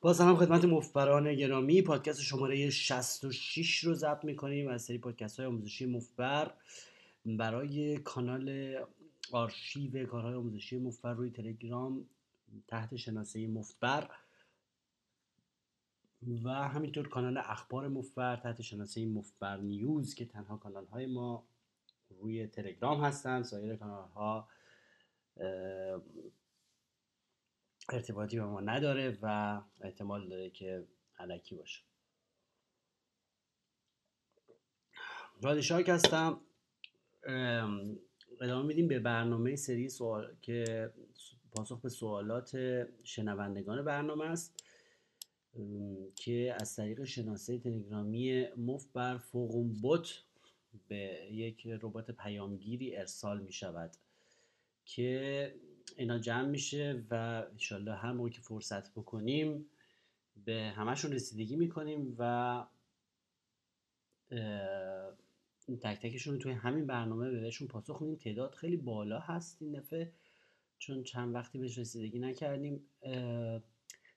با سلام خدمت مفبران گرامی پادکست شماره 66 رو ضبط می‌کنیم از سری پادکست های آموزشی مفبر برای کانال آرشیو کارهای آموزشی مفبر روی تلگرام تحت شناسه مفبر و همینطور کانال اخبار مفبر تحت شناسه مفبر نیوز که تنها کانال های ما روی تلگرام هستن. سایر کانال ها ارتباطی به ما نداره و احتمال داره که علکی باشه. رادشاک هستم. ادامه میدیم به برنامه سری سوال که پاسخ به سوالات شنوندگان برنامه است که از طریق شناسه تلگرامی مف بر فوقون بوت به یک ربات پیامگیری ارسال می شود که اینا جمع میشه و انشالله هر موقع که فرصت بکنیم به همشون رسیدگی می‌کنیم و تک تکشون توی همین برنامه بهشون پاسخ میدیم. تعداد خیلی بالا هست این دفعه چون چند وقتی بهش رسیدگی نکردیم.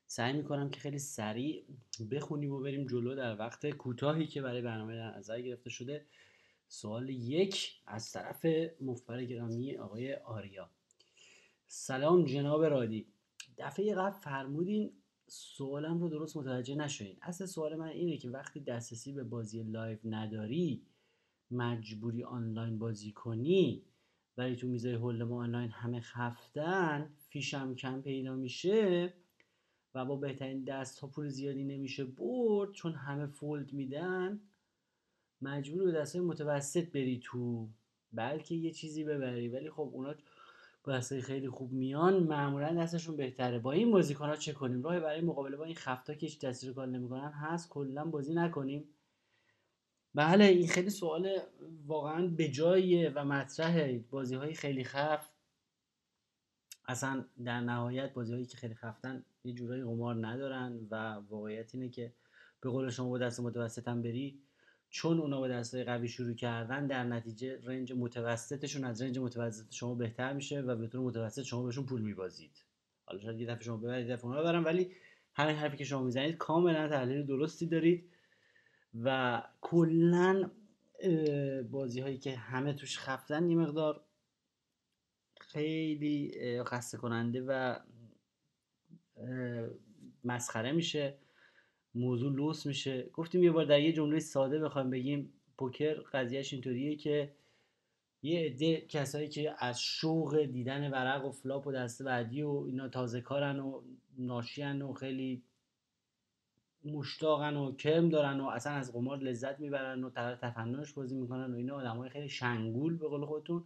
سعی می‌کنم که خیلی سریع بخونیم و بریم جلو در وقت کوتاهی که برای برنامه در نظر گرفته شده. سوال یک از طرف ممبر گرامی آقای آریا. سلام جناب رادی. دفعه قبل فرمودین سوالم رو درست متوجه نشدین. اصل سوال من اینه که وقتی دسترسی به بازی live نداری مجبوری آنلاین بازی کنی ولی تو میزای hold'em online همه خفتن fish م کم پیدا میشه و با بهترین دست ها پول زیادی نمیشه برد چون همه fold میدن مجبور به دستای متوسط بری تو بلکه یه چیزی ببری. ولی خب اونا دستای خیلی خوب میان معمولا دستشون بهتره. با این بازیکن ها چه کنیم؟ راه برای مقابله با این خفتا که هیچ رو کار نمی‌کنن هست کلا بازی نکنیم. بله این خیلی سوال واقعا به جاییه و مطرحه. بازی های خیلی خف. اصلا در نهایت بازی هایی که خیلی خفتن یه جورایی قمار ندارن و واقعیت اینه که به قول شما با دست متوسط هم بری. چون اونا با دستای قوی شروع کردن در نتیجه رنج متوسطشون از رنج متوسط شما بهتر میشه و به طور متوسط شما بهشون پول میبازید. حالا شاید یه دفعه شما ببرید دفعه اونا ببرن ولی همین حرفی که شما می‌زنید کاملا تحلیل درستی دارید و کلا بازی هایی که همه توش خفتن یه مقدار خیلی خسته کننده و مسخره میشه. موضوع لوس میشه. گفتیم یه بار در یه جمله ساده بخوایم بگیم پوکر قضیهش اینطوریه که یه عده کسایی که از شوق دیدن ورق و flop و دست بعدی و اینا تازه کارن و ناشیان و خیلی مشتاقن و کرم دارن و اصلا از قمار لذت می‌برن و طرف تفننش بازی می‌کنن و اینا آدمای خیلی شنگول به قول خودتون.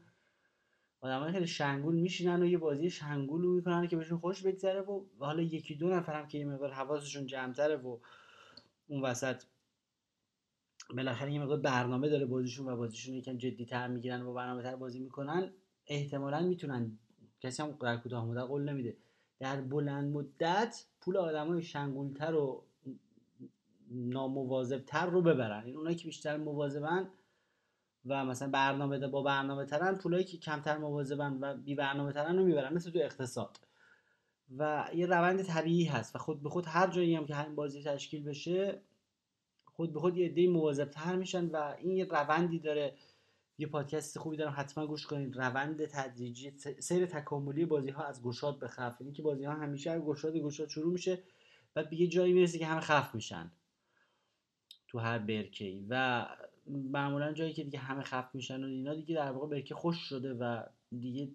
آدمای خیلی شنگول میشینن و یه بازی شنگول رو می‌کنن که بهشون خوش بگذره و حالا یکی دو نفر هم که یه مقدار حواسشون جمعتره و اون وسط بالاخره یه مقدار برنامه داره بازیشون و بازیشون یکم جدی تر می‌گیرن و برنامه تر بازی می‌کنن احتمالا می‌تونن. کسی هم در کوتاه مدت قول نمیده. در بلند مدت پول آدمای شنگولتر و نامواظبتر رو ببرن. این اونایی که بیشتر مواظبن و مثلا برنامه با برنامه ترن پولایی که کمتر مواظبن و بی برنامه ترن رو می‌برن مثل تو اقتصاد. و یه روند طبیعی هست و خود به خود هر جایی هم که همین بازی تشکیل بشه خود به خود یه عده مواظبتر میشن و این یه روندی داره. یه پادکست خوبی دارم حتما گوش کنید روند تدریجی سیر تکاملی بازی ها از گشاد به خف یعنی که بازی ها همیشه از گشاد گشاد شروع میشه و به یه جایی می‌رسه که همه خف میشن. تو هر برکه و معمولا جایی که دیگه همه خف میشن و اینا دیگه در واقع برکه خوش شده و دیگه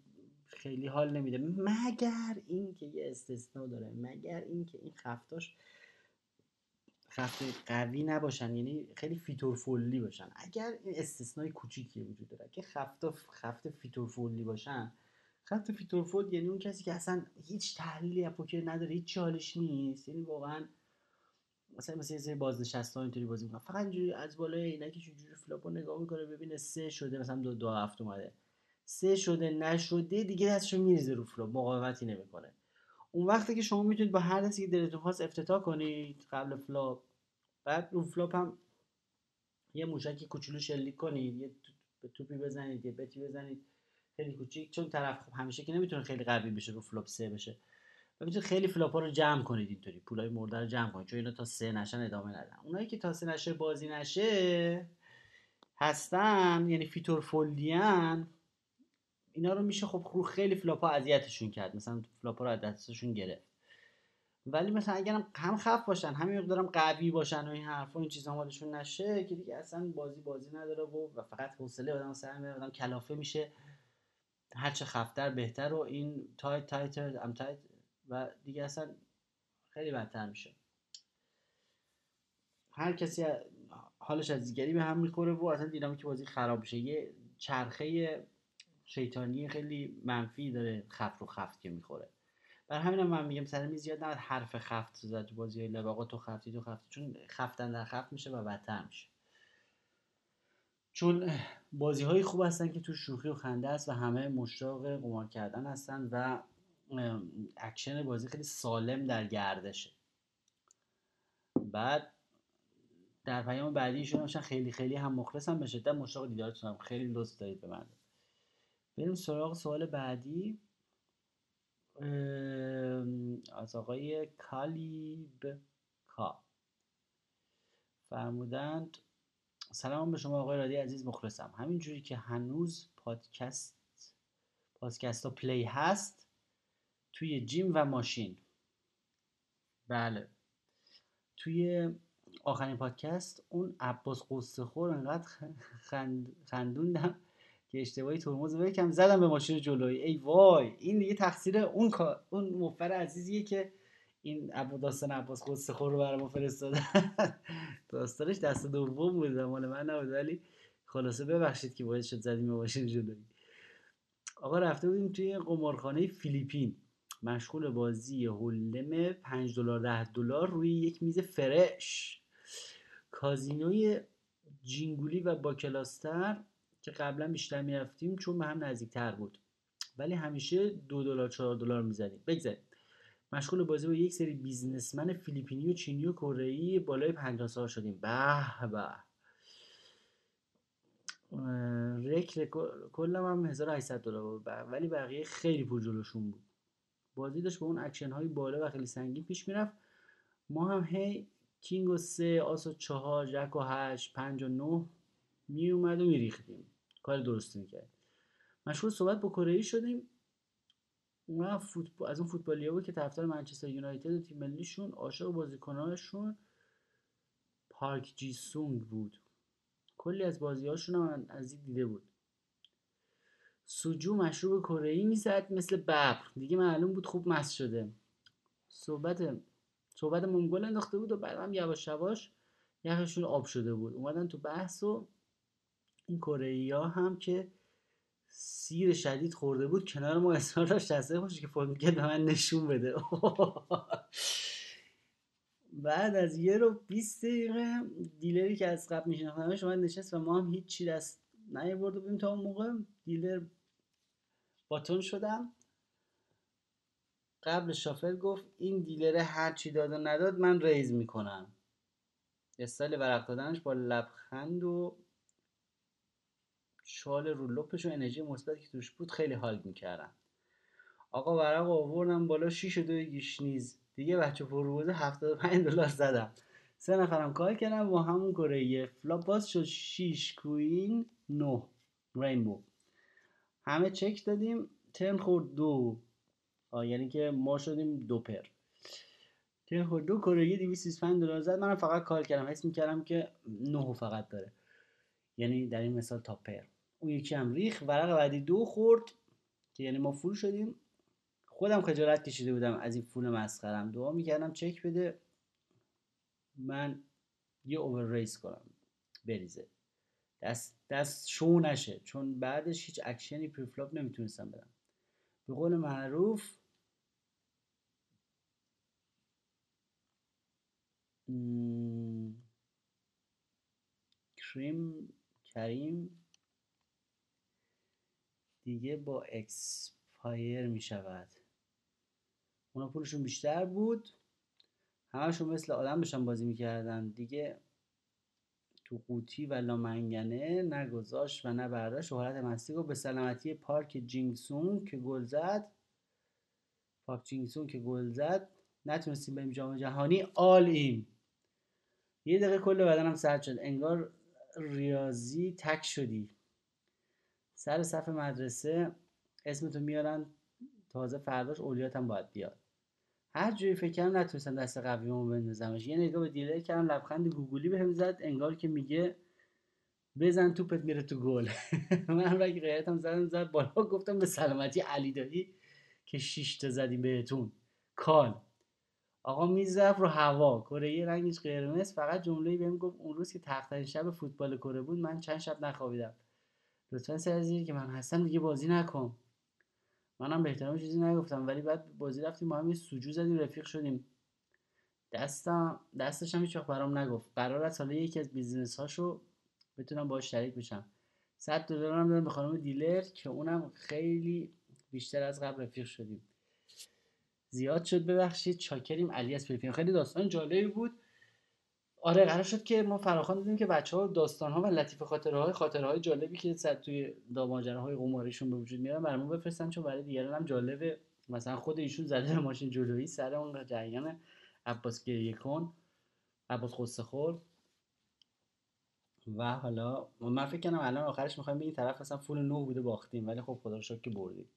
خیلی حال نمیده. مگر اینکه یه استثنا داره مگر اینکه این خفتاش خفت قوی نباشن یعنی خیلی fit or fold ی باشن. اگر این استثنای کوچیکی وجود داره که خفت خفت fit or fold ی باشن خفت fit or fold یعنی اون کسی که اصلا هیچ تحلیلی از پوکر نداره هیچ حالیش نیست یعنی واقعا مثلا مثلا یه بازنشسته ها اینطوری بازی می‌کنه فقط اینجوری از بالای عینکش اینجوری flop و نگاه می‌کنه ببینه سه شده مثلا دو دو هفت اومده. سه شده نشده دیگه دستشو میریزه رو flop مقاومتی نمی‌کنه. اون وقتی که شما می‌تونید با هر دستی که دلتون خواست افتتاح کنید قبل flop بعد رو flop هم یه موشکی کوچولو شلیک کنید یه توپی بزنید یه bet ی بزنید خیلی کوچیک چون طرف خب همیشه که نمی‌تونه خیلی قوی بشه رو flop سه بشه. و می‌تونید خیلی flop ا رو جمع کنید اینطوری پولای مرده رو جمع کنید چون اینا تا سه نشن ادامه ندن اونایی که تا سه نشه بازی نشه هستن یعنی fit or fold ی ان اینا رو میشه خب رو خیلی flop ا اذیتشون کرد مثلا flop ا رو از دستشون گرفت. ولی مثلا اگر هم خفت باشن همین مقدارم قوی باشن و این حرفا این چیزا مالشون نشه که دیگه اصلا بازی بازی نداره و, و فقط حوصله آدم سر میره آدم کلافه میشه. هر چه خفتر بهتر و این tight tight ام tight و دیگه اصلا خیلی بدتر میشه. هر کسی حالش از دیگری به هم می‌خوره و اصلا دینامیک بازی خراب میشه. یه چرخه شیطانی خیلی منفی داره خفت رو خفت که می‌خوره. بر همینم من میگم سر میز زیاد نباید حرف خفت زد تو بازی های تو خفتی تو خفتی. چون خفتن در خفت میشه و بدتر میشه. چون بازی های خوب هستن که تو شوخی و خنده است و همه مشتاق قمار کردن هستن و اکشن بازی خیلی سالم در گردشه. بعد در پیام بعدی ایشون خیلی خیلی هم مخلصم به شدت مشتاق دیدارتونم خیلی لطف دارید به من. بریم سراغ سوال بعدی. از آقای کالیب کا. فرمودند سلام به شما آقای رادی عزیز مخلصم. همینجوری که هنوز پادکست پادکست پلی هست توی جیم و ماشین. بله. توی آخرین پادکست اون عباس قصه خور انقدر خندوندم که اشتباهی ترمز بکم زدم به ماشین جلویی ای وای این دیگه تقصیر اون اون مفر عزیزیه که این ابو داستان عباس قصه خور رو برای ما فرستاده. داستانش دست دوم بود مال من نبود ولی خلاصه ببخشید که باید شد زدیم به ماشین جلویی آقا رفته بودیم توی قمارخانه فیلیپین. مشغول بازی هولم 5 دلار 10 دلار روی یک میز فرش. کازینوی جینگولی و با کلاستر که قبلا بیشتر می‌رفتیم چون به هم نزدیکتر بود. ولی همیشه دو دلار چهار دلار می‌زدیم. بگذاریم. مشغول بازی با یک سری بیزنسمن فیلیپینی و چینی و کره بالای 50 سال شدیم. به به. رکل کلم هم 1800 دلار بود. ولی بقیه خیلی پول جلوشون بود. بازی داشت با اون اکشن های بالا و خیلی سنگین پیش می‌رفت. ما هم هی کینگ و سه آس و چهار جک و هشت پنج و نه می اومد و میریختیم. کار درستی می‌کرد. مشغول صحبت با کره شدیم. اون فوتبال از اون فوتبالی بود که طرفدار منچستر یونایتد و تیم ملیشون عاشق بازیکناشون پارک جی سونگ بود. کلی از بازیهاشون هم از دیده بود. سوجو مشروب کره ای می‌زد مثل ببر. دیگه معلوم بود خوب مست شده. صحبت صحبت منگل انداخته بود و بعد هم یواش یواش یخشون آب شده بود. اومدن تو بحث و این کره ها هم که سیر شدید خورده بود کنار ما اصرار داشت. دسته باشه که می‌کرد به من نشون بده. بعد از یه ربع 20 دقیقه dealer ی که از قبل میشناختمش من نشست و ما هم هیچ چی دست نیاورده بودیم تا اون موقع dealer button شدم. قبل shuffle گفت این dealer هر چی داد و نداد من raise می‌کنم. استایل ورق دادنش با لبخند و چال رو لپش و انرژی مثبتی که توش بود خیلی حال می‌کردم. آقا ورق آوردم بالا شیش و دو گشنیز دیگه بچه فروزه 75 دلار زدم. سه نفرم call کردم با همون کره flop باز شد. 6 queen 9 rainbow. همه چک دادیم turn خورد دو. آه یعنی که ما شدیم دو pair. turn خورد دو کره 225 دلار زد. منم فقط call کردم. حس می‌کردم که 9 فقط داره. یعنی در این مثال top pair. اون یکی هم ریخت ورق بعدی دو خورد که یعنی ما full شدیم. خودم خجالت کشیده بودم از این full مسخرم دعا می‌کردم. چک بده. من یه over raise کنم. بریزه. دست, دست شو نشه. چون بعدش هیچ action ی preflop نمی‌تونستم بدم. به قول معروف کریم کریم دیگه با اکسپایر می شود اونا پولشون بیشتر بود. همشون مثل آدم بشن بازی می‌کردن. دیگه تو قوطی و لامنگنه نگذاشت و نه برداشت. و حالت مستی به سلامتی پارک جینگسون که گل زد. پاک جینگسون که گل زد. نتونستیم بریم جام جهانی. آل این. یه دقیقه کل بدنم سرد شد. انگار ریاضی تک شدی. سر صف مدرسه اسمتو میارن. تازه فرداش اولیات هم باید بیاد. هر جوری فکر کردم نتونستم دست قویمو بندازمش. یه نگاه به دیلر کردم لبخند گوگلی بهم زد انگار که میگه بزن توپت میره تو گل. من رگ غیرتم زدم زد بالا. گفتم به سلامتی علی دایی که شیش تا زدیم بهتون. call. آقا میز رو هوا. کره رنگش قرمز. فقط جمله بهم گفت اون روز که باختن شب فوتبال کره بود من چند شب نخوابیدم. لطفا سر که من هستم دیگه بازی نکن. منم به احترام چیزی نگفتم ولی بعد بازی رفتیم ما هم یه سوجو زدیم رفیق شدیم. دستم دستش هم هیچ برام نگفت. قرار است حالا یکی از business هاشو بتونم باهاش شریک بشم. 100 دلارم دادم به خانم dealer که اونم خیلی بیشتر از قبل رفیق شدیم. زیاد شد ببخشید چاکریم علی از فیلیپین خیلی داستان جالبی بود. آره قرار شد که ما فراخوان دیدیم که بچه ها داستان ها و لطیف خاطره های خاطره جالبی که صد توی داماجره های قماریشون به وجود میارن برامون بفرستن چون برای دیگران هم جالبه. مثلا خود ایشون زده ماشین جلویی سر اون جریان عباس گریه کن عباس قصه خور. و حالا من فکر کنم الان آخرش می‌خوایم بگیم طرف مثلا فول نو بوده باختیم ولی خب خدا رو که بردیم.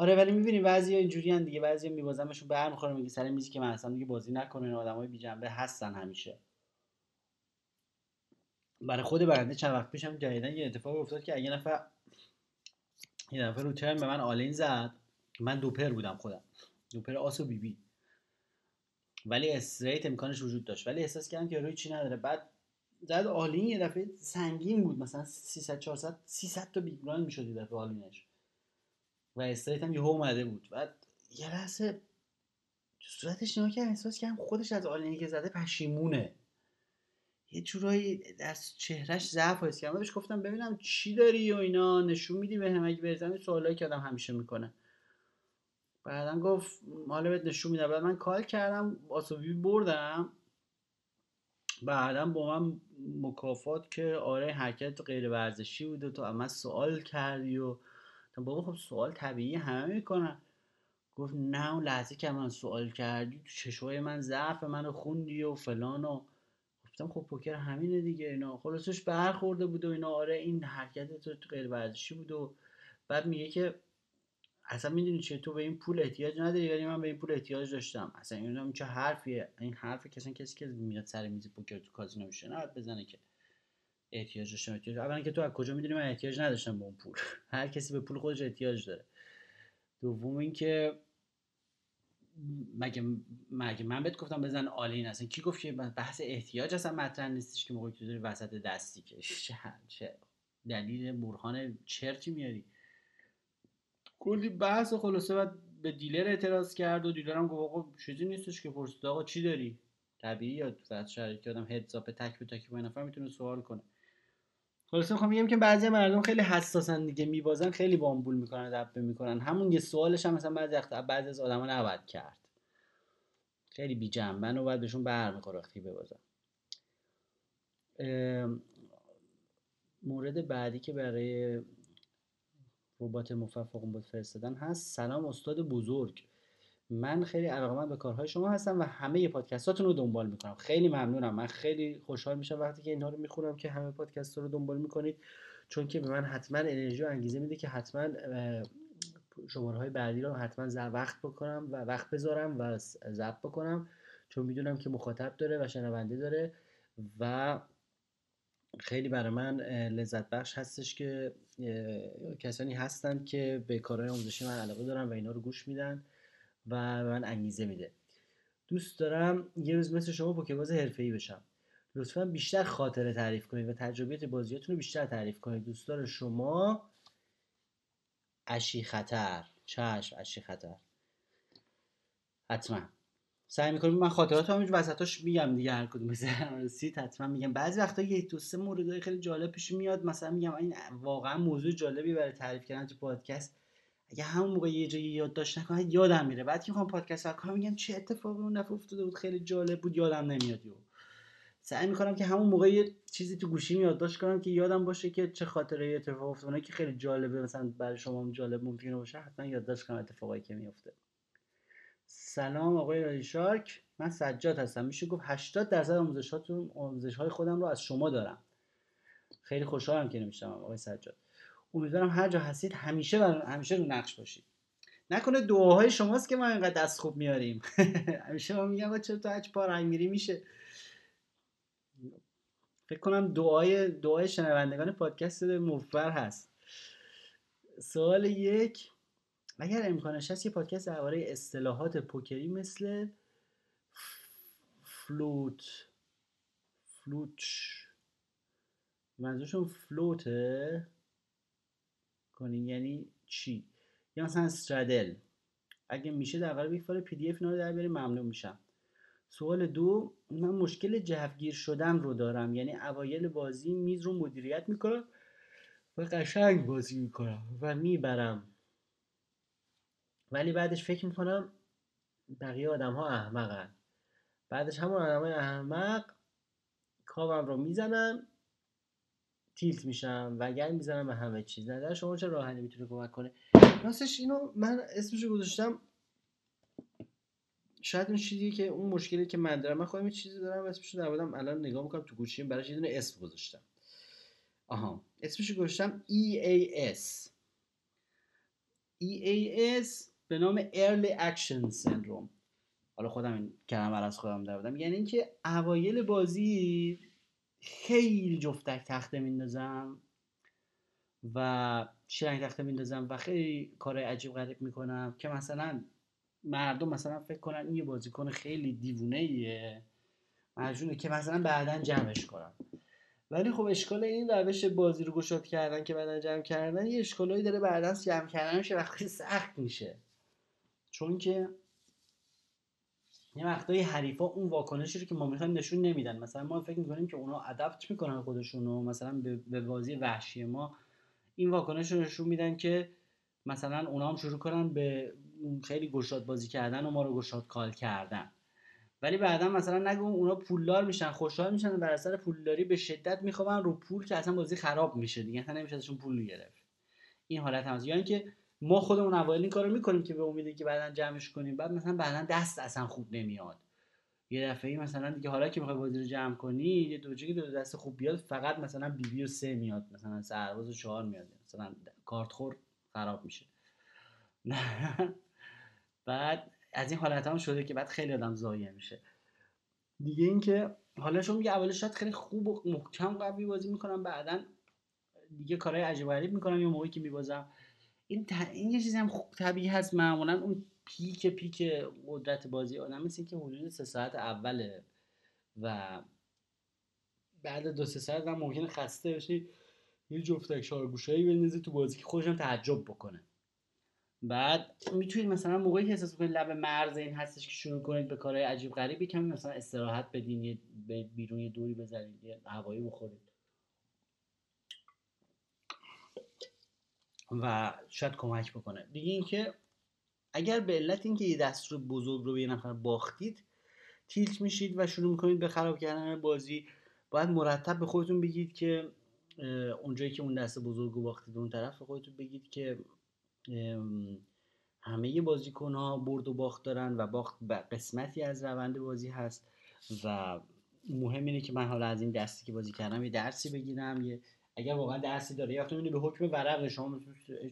آره ولی می‌بینی بعضی اینجوری دیگه. بعضی میبازمشون برمیخوره میگه سر میزی که من اصلا دیگه بازی نکنین آدمای بی جنبه هستن همیشه. برای خود برنده چند وقت پیشم جدیدن یه اتفاق افتاد که اگه نفر یه نفر رو turn به من all in زد. من دو pair بودم خودم. دو pair آس و بی بی ولی straight امکانش وجود داشت. ولی احساس کردم که روی چی نداره. بعد زد all in یه دفعه سنگین بود. مثلا 300 400 300 تا big می‌شد یه دفعه all in ش. و استریت هم یهو اومده بود. بعد یه لحظه تو صورتش نگاه کردم احساس کردم خودش از آلینی که زده پشیمونه. یه جورایی در چهرش ضعف حس کردم. بهش گفتم ببینم چی داری و اینا؟ نشون میدی به هم اگه بزنی سوالایی که آدم همیشه می‌کنه. بعدا گفت حالا بهت نشون میدم. بعد من کال کردم آسوبی بردم. بعدا با من مکافات که آره حرکت غیر ورزشی بوده تو اما سوال کردی و بابا خب سوال طبیعی همه می‌کنن. گفت نه اون لحظه که من سوال کردی تو چشوهای من ضعف منو خوندی و فلان و گفتم خب پوکر همینه دیگه اینا. خلاصش برخورده بود و اینا. آره این حرکت تو غیر ورزشی بود و بعد میگه که اصلا می‌دونی چه تو به این پول احتیاج نداری ولی من به این پول احتیاج داشتم. اصلا این چه حرفیه؟ این حرف کسی کسی که میاد سر میز پوکر تو کازینو میشه نه بزنه که. احتیاج داشتم احتیاج. اولا که تو از کجا می‌دونی من احتیاج نداشتم به اون پول. هر کسی به پول خودش احتیاج داره. دوم اینکه مگه مگه من بهت گفتم بزن all in اصلا کی گفت که بحث احتیاج اصلا مطرح نیستش که موقعی که داری وسط دستی که؟ چه, دلیل برهان چرتی میاری؟ کلی بحث خلاصه بعد به dealer اعتراض کرد و dealer هم گفت آقا چیزی نیستش که پرسید. آقا چی داری؟ طبیعی یا تو شرایطی آدم هدزاپ تک به تک با نفر می‌تونه سوال کنه. خلاصه می‌خوام بگم که بعضی مردم خیلی حساسن دیگه میبازن خیلی بامبول می‌کنن دبه می‌کنن. همون یه سوالش هم مثلا بعضی وقت بعضی از آدما نباید کرد. خیلی بی جنبن و بعد بهشون برمیخوره وقتی ببازن. مورد بعدی که برای ربات مففق بود فرستادن هست سلام استاد بزرگ. من خیلی علاقمند به کارهای شما هستم و همه پادکستاتون رو دنبال می‌کنم. خیلی ممنونم. من خیلی خوشحال میشم وقتی که اینها رو می‌خونم که همه پادکست رو دنبال می‌کنید. چون که به من حتما انرژی و انگیزه میده که حتما شماره های بعدی رو حتما وقت بکنم و وقت بذارم و ضبط بکنم. چون می‌دونم که مخاطب داره و شنونده داره و خیلی برای من لذت بخش هستش که کسانی هستن که به کارهای آموزشی من علاقه دارن و اینا رو گوش میدن. و من انگیزه میده. دوست دارم یه روز مثل شما پوکباز حرفه‌ای بشم. لطفا بیشتر خاطره تعریف کنید و تجربیات بازیاتون رو بیشتر تعریف کنید. دوستان شما اشی خطر. چشم اشی خطر. حتما. سعی می‌کنم من خاطرات هم وسطاش میگم دیگه هر کدوم. رسید حتما میگم. بعضی وقتا یه دو سه مورد خیلی جالب پیش میاد. مثلا میگم این واقعا موضوع جالبی برای تعریف کردن تو پادکست. اگه همون موقع یه جایی یادداشت نکنم یادم میره. بعد که می‌خوام پادکست کنم میگم چه اتفاقی اون دفعه افتاده بود؟ خیلی جالب بود یادم نمیاد یو سعی می‌کنم که همون موقع یه چیزی تو گوشیم یادداشت کنم که یادم باشه که چه خاطره اتفاق افتاده. که خیلی جالبه مثلا برای شما جالب ممکنه باشه حتما یادداشت کنم اتفاقایی که میفته سلام آقای رایشاک من سجاد هستم. میشه گفت 80 درصد آموزشاتون آموزش های خودم رو از شما دارم. خیلی خوشحالم که نمیشم آقای سجاد. امیدوارم هر جا هستید همیشه و همیشه رو نقش باشید. نکنه دعاهای شماست که ما اینقدر دست خوب میاریم. همیشه ما میگم چرا تو هج پا میری میشه. فکر کنم دعای دعای شنوندگان پادکست موفر هست. سوال یک اگر امکانش هست یه پادکست درباره اصطلاحات پوکری مثل float float منظورشون float ه؟ کنین یعنی چی؟ یا مثلا straddle اگه میشه در قالب یک فایل PDF رو در بیاریم ممنون میشم. سوال دو من مشکل جوگیر شدن رو دارم. یعنی اوایل بازی میز رو مدیریت می‌کنم و قشنگ بازی می‌کنم و می‌برم. ولی بعدش فکر می‌کنم بقیه آدم ها احمقن. بعدش همون آدم های احمق کابم رو می‌زنن تیلت میشم و گل می‌زنم به همه چیز. نظر شما چه راهنی می‌تونه کمک کنه؟ راستش اینو من اسمشو گذاشتم. شاید اون چیزی که اون مشکلی که من دارم من خودم چیزی دارم اسمشو در الان نگاه می‌کنم تو گوشیم براش یه دونه اسم گذاشتم. آها اسمشو گذاشتم EAS EAS به نام Early Action Syndrome. حالا خودم این کلمه از خودم در بودم یعنی اینکه اوایل بازی خیلی جفتک تخته میندازم و شیرنگ تخته میندازم و خیلی کار عجیب غریب می‌کنم که مثلا مردم مثلا فکر کنن این یه بازیکن خیلی دیوونه ایه مجبونه که مثلا بعدا جمعش کنم ولی خب اشکال این روش بازی رو گشاد کردن که بعدا جمع کردن یه اشکالایی داره بعدا جمع کردنش وقتی سخت میشه. چون که یه وقتایی حریفا اون واکنشی رو که ما می‌خوایم نشون نمیدن. مثلا ما فکر می‌کنیم که اونا ادپت می‌کنن خودشونو مثلا به بازی وحشی ما. این واکنش رو نشون میدن که مثلا اونا هم شروع کنن به خیلی گشاد بازی کردن و ما رو گشاد کال کردن. ولی بعدا مثلا نگو اونا پولدار میشن خوشحال میشن بر اثر پولداری به شدت می‌خوان رو پول که اصلا بازی خراب میشه دیگه اصلا نمیشه ازشون پول گرفت این حالت هم یا اینکه ما خودمون اوایل این کارو می‌کنیم که به امیدی که بعدا جمعش کنیم. بعد مثلا بعدا دست اصلا خوب نمیاد. یه دفعه مثلا دیگه حالا که می‌خوای بازی رو جمع کنی یه دوجه دو دست خوب بیاد فقط مثلا بی بی و سه میاد. مثلا سرباز و چهار میاد. مثلا کارت خور خراب میشه. بعد از این حالت هم شده که بعد خیلی آدم ضایع میشه. دیگه اینکه حالا شما میگه اولش شاید خیلی خوب و محکم قوی بازی می‌کنم بعدا دیگه کارهای عجیب غریب می‌کنم. یه موقعی که میبازم این, این یه چیزی هم خوب طبیعی هست معمولا. اون پیک پیک قدرت بازی آدم مثل که حدود سه ساعت اوله و بعد دو سه ساعت هم ممکنه خسته بشی یه جفتک شارگوشایی بندازی تو بازی که خودشم تعجب بکنه. بعد می‌تونید مثلا موقعی که احساس کنید لب مرز این هستش که شروع کنید به کارهای عجیب غریبی کمی مثلا استراحت بدین یه بیرون یه دوری بزنید یه هوایی بخورید و شاید کمک بکنه. دیگه اینکه اگر به علت اینکه یه دست رو بزرگ رو به یه نفر باختید تیلت میشید و شروع می‌کنید به خراب کردن بازی باید مرتب به خودتون بگید که اونجایی که اون دست بزرگ رو باختید اون طرف به خودتون بگید که همه بازیکن ها برد و باخت دارن و باخت قسمتی از روند بازی هست و مهم اینه که من حالا از این دستی که بازی کردم یه درسی بگیرم یه اگر واقعا درسی داره. یا به حکم ورق شما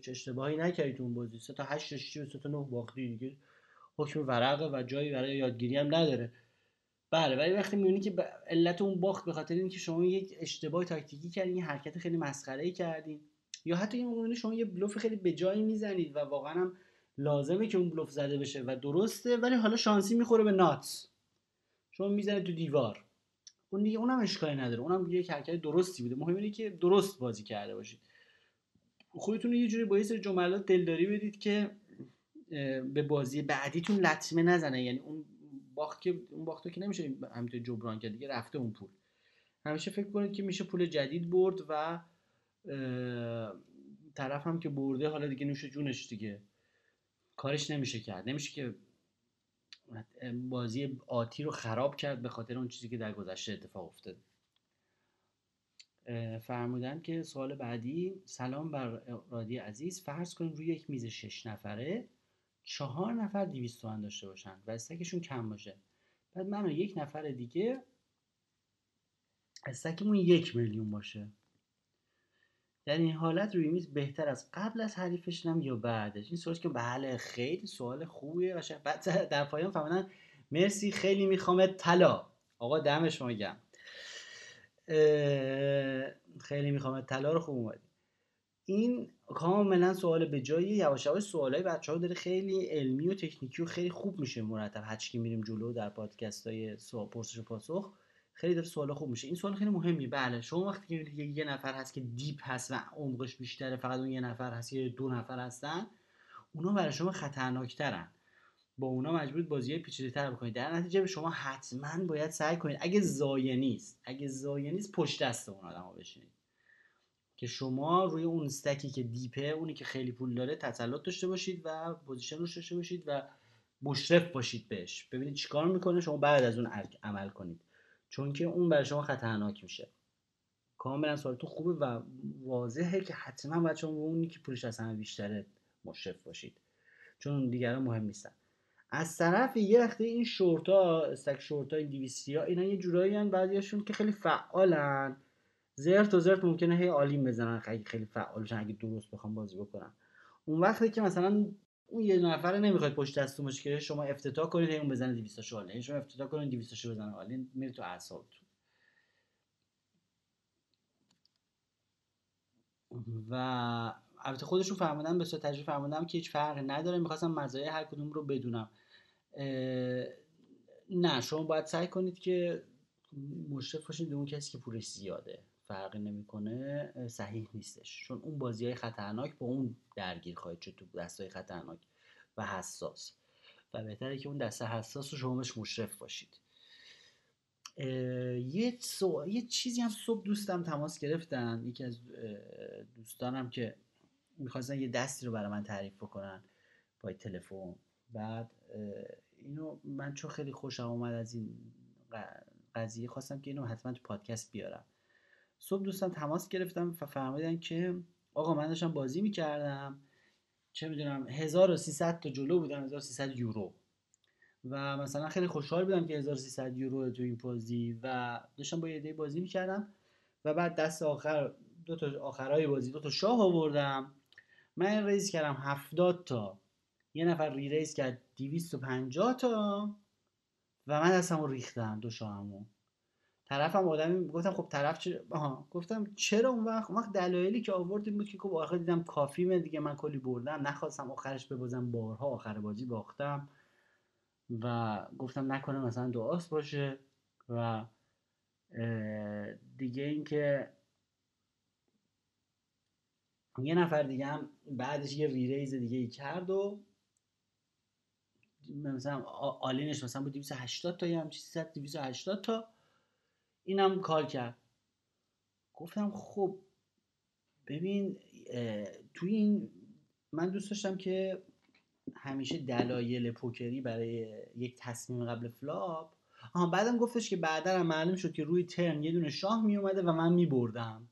اشتباهی نکردید اون بازی. سه تا 8 و سه تا 9 باختی دیگه. حکم ورقه و جایی برای یادگیری هم نداره. بله ولی وقتی می‌بینی که علت اون باخت به خاطر اینکه شما یک اشتباه تاکتیکی کردین یه حرکت خیلی مسخره ای کردین یا حتی این شما یه بلوف خیلی به جایی می‌زنید و واقعا هم لازمه که اون بلوف زده بشه و درسته ولی حالا شانسی می‌خوره به ناتس. شما می‌زنید تو دیوار. اون دیگه اونم اشکالی نداره. اونم یک حرکت درستی بوده. مهم اینه که درست بازی کرده باشید. خودتون یه جوری با یه سری جملات دلداری بدید که به بازی بعدیتون لطمه نزنه. یعنی اون باخت که اون باخت که نمیشه همینطور جبران کرد دیگه رفته اون پول. همیشه فکر کنید که میشه پول جدید برد و طرف هم که برده حالا دیگه نوش جونش دیگه کارش نمیشه کرد. نمیشه که بازی آتی رو خراب کرد به خاطر اون چیزی که در گذشته اتفاق افتاد. فرمودن که سوال بعدی سلام بر رادی عزیز. فرض کنیم روی یک میز شش نفره چهار نفر 200 تومن داشته باشن و استکشون کم باشه. بعد من و یک نفر دیگه استکمون یک میلیون باشه. در این حالت روی میز بهتر از قبل از حریفش یا بعدش؟ این سوال که بله خیلی سوال خوبیه باشه بعد در پایان فهمیدن مرسی خیلی می‌خوام طلا. آقا دم شما خیلی می‌خوام طلا رو خوب اومدی. این کاملا سوال به جایی یواش یواش سوالای بچه ها داره. خیلی علمی و تکنیکی و خیلی خوب میشه مرتب. هرچی که میریم جلو در پادکست های پرسش و پاسخ. خیلی داره سوال خوب میشه. این سوال خیلی مهمیه بله شما وقتی که یه نفر هست که deep هست و عمقش بیشتره فقط اون یه نفر هست یا دو نفر هستن اونا برای شما خطرناکترن. با اونا مجبور بازی پیچیده تر بکنید. در نتیجه به شما حتما باید سعی کنید اگه ضایع نیست اگه ضایع نیست پشت دست اون آدم بشینید. که شما روی اون stack ی که deep ه اونی که خیلی پول داره تسلط داشته باشید و position روش داشته باشید و مشرف باشید بهش. ببینید چیکار می‌کنه شما بعد از اون عمل کنید. چون که اون برای شما خطرناک میشه. کاملا سوالتون خوبه و واضحه که حتما باید شما اونی که پولش از همه بیشتره مشرف باشید. چون دیگران مهم نیستن. از طرف یه وقتی این شورتا استک شورتا این دیویستی ها اینا یه جورایی هن بعضیاشون که خیلی فعالن. زرت و زرت ممکنه هی عالیم بزنن خیلی خیلی فعال بشن اگه درست بخوام بازی بکنن. اون وقتی که مثلا اون یه نفر نمی‌خواد پشت دستتون باشه که شما افتتاح کنید اون بزنه 200 شو شما افتتاح کنید 200 شو بزنه. حالا میره تو اعصابتون و البته خودشون فهمیدن به صورت تجربه فهمیدم که هیچ فرقی نداره. می‌خواستم مزایای هر کدوم رو بدونم. نه شما باید سعی کنید که مشرف باشید به اون کسی که پولش زیاده. فرقی نمی‌کنه صحیح نیستش. چون اون بازی های خطرناک با اون درگیر خواهید شد تو دست های خطرناک و حساس. و بهتره که اون دست حساس رو شما بهش مشرف باشید. یه, سو... یه چیزی هم صبح دوستم تماس گرفتن. یکی از دوستانم که می‌خواستن یه دستی رو برای من تعریف بکنن با تلفن. بعد اینو من چون خیلی خوشم اومد از این قضیه خواستم که اینو حتما تو پادکست بیارم. صبح دوستان تماس گرفتم و فهمیدن که آقا من داشتم بازی می‌کردم. چه می‌دونم 1300 تا جلو بودم 1300 یورو. و مثلا خیلی خوشحال بودم که 1300 یورو تو این بازی و داشتم با یه بازی می‌کردم. و بعد دست آخر دو تا آخرای بازی دو تا شاه آوردم. من ریز کردم 70 تا. یه نفر ری ریز کرد 250 تا و من دستمو ریختم دو شاهمو. طرفم آدمی گفتم خب طرف چه آها گفتم چرا اون وقت وقت دلایلی که آوردیم بود که خب آخر دیدم کافیمه دیگه من کلی بردم نخواستم آخرش ببازم بارها آخر بازی باختم و گفتم نکنه مثلا دعاست باشه و دیگه اینکه یه نفر دیگه هم بعدش یه ریریز دیگه ای کرد و مثلا all in ش مثلا بود 280 تا یه همچی 300 280 تا. اینم call کرد. گفتم خب ببین توی این من دوست داشتم که همیشه دلایل پوکری برای یک تصمیم قبل flop آها بعدم گفتش که بعدا معلوم شد که روی turn یه دونه شاه می اومده و من می بردم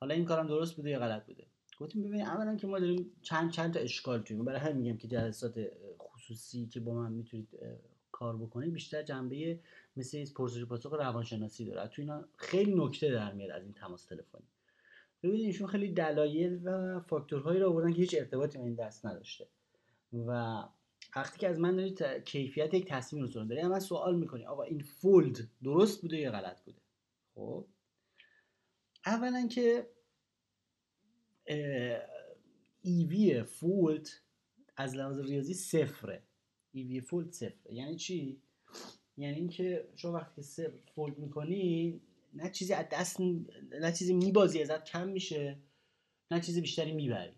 حالا این کارم درست بوده یا غلط بوده؟ گفتیم ببین اولا که ما داریم چند چند تا اشکال توی برای همین میگم که جلسات خصوصی که با من می‌تونید کار بکنید بیشتر جنبه مثل پرسش پاسخ روانشناسی داره. تو اینا خیلی نکته در میاد از این تماس تلفنی. ببینید ایشون خیلی دلایل و فاکتورهایی رو آوردن که هیچ ارتباطی با این دست نداشته. و وقتی که از من دارید کیفیت یک تصمیم رو دارید من سوال می‌کنی آقا این فولد درست بوده یا غلط بوده؟ خب. اولا که EV fold از لحاظ ریاضی صفره. EV fold صفره. یعنی چی؟ یعنی اینکه شما وقتی صفر fold می‌کنی نه چیزی از دست نه چیزی میبازی ازت کم میشه نه چیزی بیشتری می‌بری.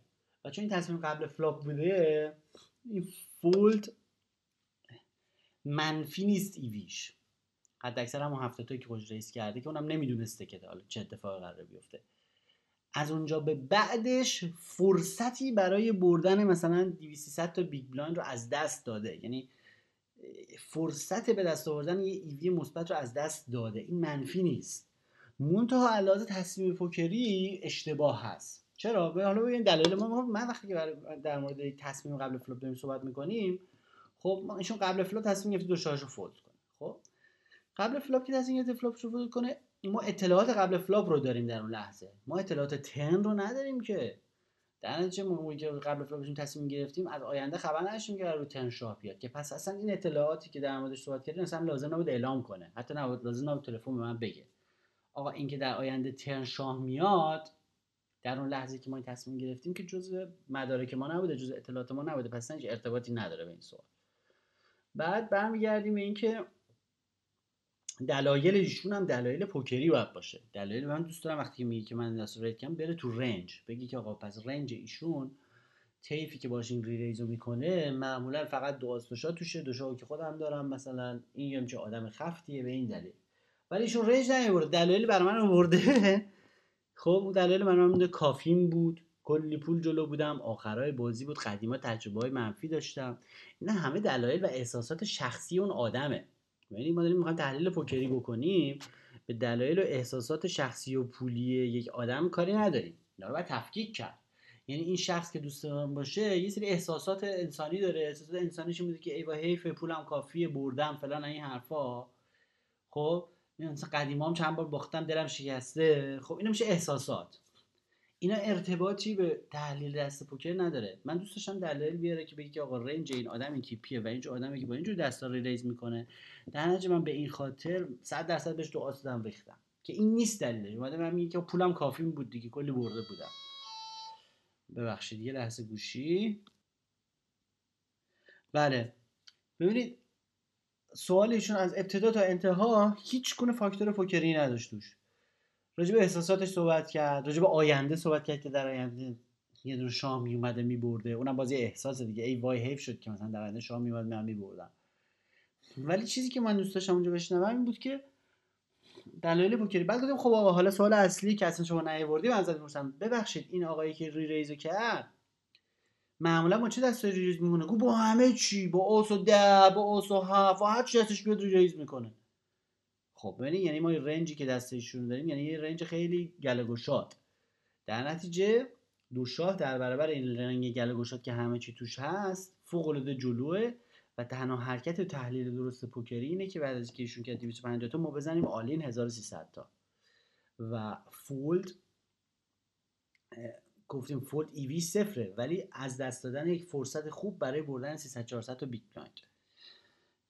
و چون این تصمیم قبل flop بوده این fold منفی نیست EV ش. حد اکثر هم هفته که خوش raise کرده که اونم نمی‌دونسته که حالا چه اتفاقی قرار بیفته. از اونجا به بعدش فرصتی برای بردن مثلا 200 تا big blind رو از دست داده. یعنی فرصت به دست آوردن یه EV ی مثبت رو از دست داده. این منفی نیست. منتها علاوه تصمیم پوکری اشتباه هست. چرا؟ به حالا ببین دلایل ما من وقتی که در مورد تصمیم قبل flop داریم صحبت می‌کنیم خب ما ایشون قبل flop تصمیم گرفته دو شاه رو fold کنه. خب؟ قبل flop که تصمیم گرفته flop fold کنه ما اطلاعات قبل flop رو داریم در اون لحظه. ما اطلاعات turn رو نداریم که در نتیجه موقعی که قبل flop شون تصمیم گرفتیم از آینده خبر نداشتیم که رو turn شاه بیاد. که پس اصلا این اطلاعاتی که در موردش صحبت کردیم اصلا لازم نبود اعلام کنه. حتی نبود لازم نبود turn رو به من بگه. آقا اینکه در آینده turn شاه میاد در اون لحظه که ما این تصمیم گرفتیم که جزء مدارک ما نبوده جزء اطلاعات ما نبوده. پس هیچ ارتباطی نداره به این سوال. بعد برمیگردیم به اینکه دلایل ایشون هم دلایل پوکری باید باشه. دلایل من دوست دارم وقتی میگه که من دست ریت کنم بره تو رنج. بگی که آقا پس رنج ایشون تیفی که باش این ریریزو می‌کنه معمولا فقط دو دوشا توشه. دوشا که خودم دارم مثلا این یه چه آدم خفتیه به این دلیل. ولی ایشون رنج نمی‌برد دلایلی برای من آورده. خب دلایل من هم کافیم بود. کلی پول جلو بودم. آخرای بازی بود. قدیما تجربه های منفی داشتم. اینا همه دلایل و احساسات شخصی اون آدمه. یعنی ما داریم می‌خوایم تحلیل پوکری بکنیم به دلایل و احساسات شخصی و پولی یک آدم کاری نداریم. اینا رو باید تفکیک کرد. یعنی این شخص که دوست من باشه یه سری احساسات انسانی داره. احساسات انسانیش بوده که ای حیف پولم کافیه بردم فلان این حرفا. خب؟ مثلا قدیمام چند بار باختم دلم شکسته. خب اینا میشه احساسات. اینا ارتباطی به تحلیل دست پوکر نداره. من دوست داشتم دلیل بیاره که بگی که آقا رنج این آدم این تیپیه و اینجور آدمی که با اینجور دستا ریز می‌کنه در نتیجه من به این خاطر 100 درصد بهش دعا دادم ریختم. که این نیست دلیلش اومده من میگه که پولم کافی بود دیگه کلی برده بودم. ببخشید یه لحظه گوشی. بله. ببینید سوالشون از ابتدا تا انتها هیچ گونه فاکتور پوکری نداشت توش. راجع احساساتش صحبت کرد راجع آینده صحبت کرد که در آینده یه دور شام میومده میبرده. اونم بازی احساس دیگه. ای وای حیف شد که مثلا در آینده شام میومد من میبردم. ولی چیزی که من دوست داشتم اونجا بشنوم این بود که دلایل پوکری بعد گفتم خب آقا حالا سوال اصلی که اصلا شما نیاوردی من ازت می‌پرسم. ببخشید این آقایی که re-raise رو کرد معمولا با چه دستایی re-raise می‌کنه؟ با همه چی با آس و ده با آس و هفت و هر چی دستش بیاد re-raise می‌کنه. خب ببینید یعنی ما range ی که دستشون داریم یعنی یه range خیلی گل گشاد. در نتیجه دو شاه در برابر این range گل گشاد که همه چی توش هست فوق العاده جلوئه و تنها حرکت و تحلیل درست پوکری اینه که بعد از که ایشون کرد 250 تا ما بزنیم all-in 1300 تا. و fold گفتیم fold EV ی صفره ولی از دست دادن یک فرصت خوب برای بردن 300 400 تا big blind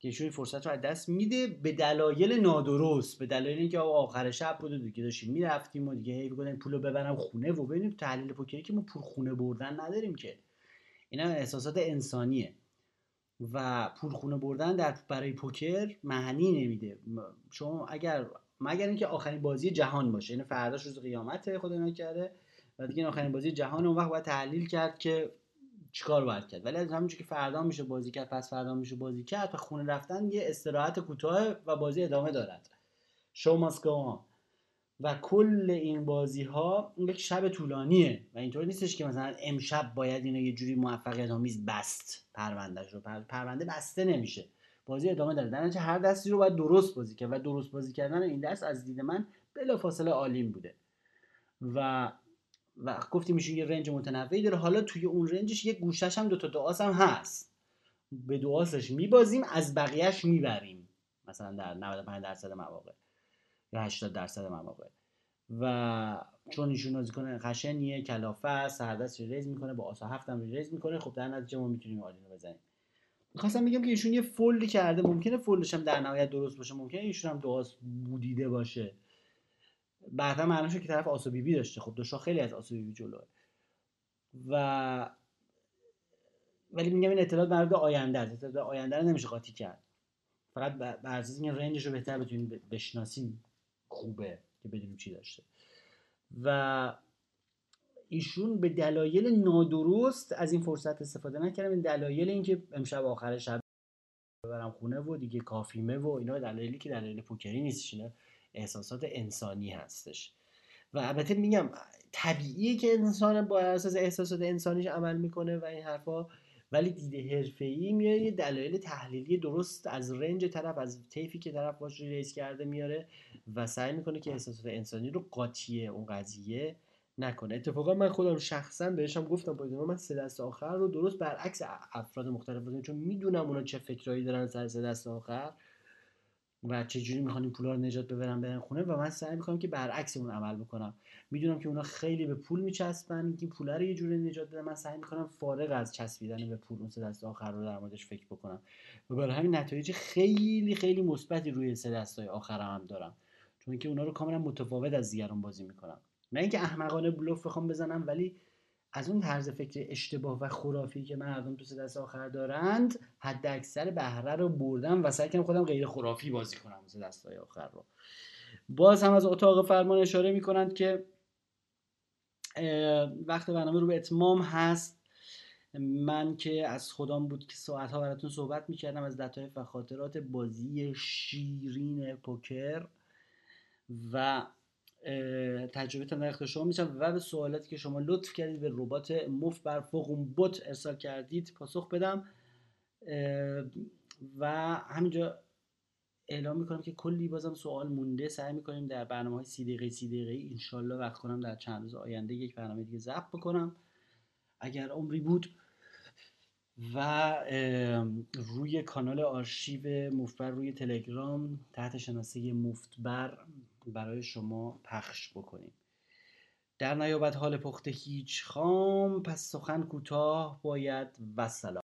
که ایشون فرصت رو از دست میده به دلایل نادرست به دلایل اینکه آخر شب بود و دیگه داشتیم می‌رفتیم و دیگه هی بگم پولو ببرم خونه و ببینیم تحلیل پوکری که ما پول خونه بردن نداریم که. اینا احساسات انسانیه. و پول خونه بردن در برای پوکر معنی نمیده. چون اگر مگر اینکه آخرین بازی جهان باشه. یعنی فرداش روز قیامت خدا نکرده. و دیگه آخرین بازی جهان اون وقت باید تحلیل کرد که چیکار باید کرد؟ ولی از همونجوری که فردا میشه بازی کرد پس فردا میشه بازی کرد و خونه رفتن یه استراحت کوتاه و بازی ادامه دارد. شو ماسکوان و کل این بازی ها یک شب طولانیه و اینطور نیستش که مثلا امشب باید اینو یه جوری موفقیت آمیز بست پروندهش رو. پرونده بسته نمیشه. بازی ادامه داره. در هر دستی رو باید درست بازی کرد و درست بازی کردن این دست از دید من بلافاصله all-in بوده. و و گفتیم ایشون یه range متنوعی داره. حالا توی اون range ش یه گوشش هم دوتا آس هم هست. به دو آسش میبازیم از بقیهش می‌بریم. مثلا در 95 درصد مواقع یا 80 درصد مواقع. و چون ایشون بازیکن خشنیه کلافه است هر دست raise می‌کنه با آس و هفتم raise می‌کنه خب در نتیجه ما می‌تونیم all-in رو بزنیم. می‌خواستم بگم که ایشون یه فولدی کرده ممکنه فولدش هم در نهایت درست باشه ممکنه ایشون هم دعاس بودیده باشه. بعدا معلوم شد که طرف آسو بی داشته. خب دوشا خیلی از آسو بی جلوه. و ولی میگم این اطلاعات مربوط آینده است. اطلاعات آینده رو نمیشه قاطی کرد. فقط بر اساس این رنجش رو بهتر بتونیم بشناسیم خوبه که بدونیم چی داشته. و ایشون به دلایل نادرست از این فرصت استفاده نکردم این دلایل اینکه امشب آخر شب ببرم خونه و دیگه کافیمه و اینا دلایلی که دلایل پوکری نیستش اینا. احساسات انسانی هستش. و البته میگم طبیعیه که انسان با اساس احساسات انسانیش عمل می‌کنه و این حرفا ولی دیده حرفه‌ای میاره یه دلایل تحلیلی درست از رنج طرف از تیفی که طرف باش ریس کرده میاره و سعی می‌کنه که احساسات انسانی رو قاطی اون قضیه نکنه. اتفاقا من خودم شخصا بهشم گفتم باید من سه دست آخر رو درست برعکس افراد مختلف بودم چون می‌دونم اونا چه فکرایی دارن سر سه دست آخر. و چجوری می‌خوان این پولا رو نجات ببرن برن خونه؟ و من سعی می‌کنم که برعکس اون عمل بکنم. می‌دونم که اونا خیلی به پول میچسبن که پول رو یه جوری نجات بدن من سعی می‌کنم فارغ از چسبیدن به پول اون سه دست آخر رو در موردش فکر بکنم. و برای همین نتایج خیلی خیلی مثبتی روی سه دستای آخر هم دارم. چون که اونا رو کاملا متفاوت از دیگران بازی می‌کنم نه اینکه احمقانه بلوف بخوام بزنم ولی از اون طرز فکر اشتباه و خرافی که مردم تو دست آخر دارند حد اکثر بهره رو بردم و سعی کردم خودم غیر خرافی بازی کنم سه دست های آخر رو. باز هم از اتاق فرمان اشاره می‌کنند که وقت برنامه رو به اتمام هست. من که از خودم بود که ساعتها براتون صحبت می‌کردم از لطایف و خاطرات بازی شیرین پوکر و تجربه اختیار شما میشم و به سوالاتی که شما لطف کردید به ربات مف بر فوق اون بوت ارسال کردید پاسخ بدم. و همینجا اعلام می‌کنم که کلی بازم سوال مونده. سعی می‌کنیم در برنامه های سی دقیقه سی دقیقه انشالله وقت کنم در چند روز آینده یک برنامه دیگه ضبط بکنم. اگر عمری بود و روی کانال آرشیو مفتبر روی تلگرام تحت شناسه مفتبر برای شما پخش بکنیم. در نیابت حال پخته هیچ خام پس سخن کوتاه باید و سلام.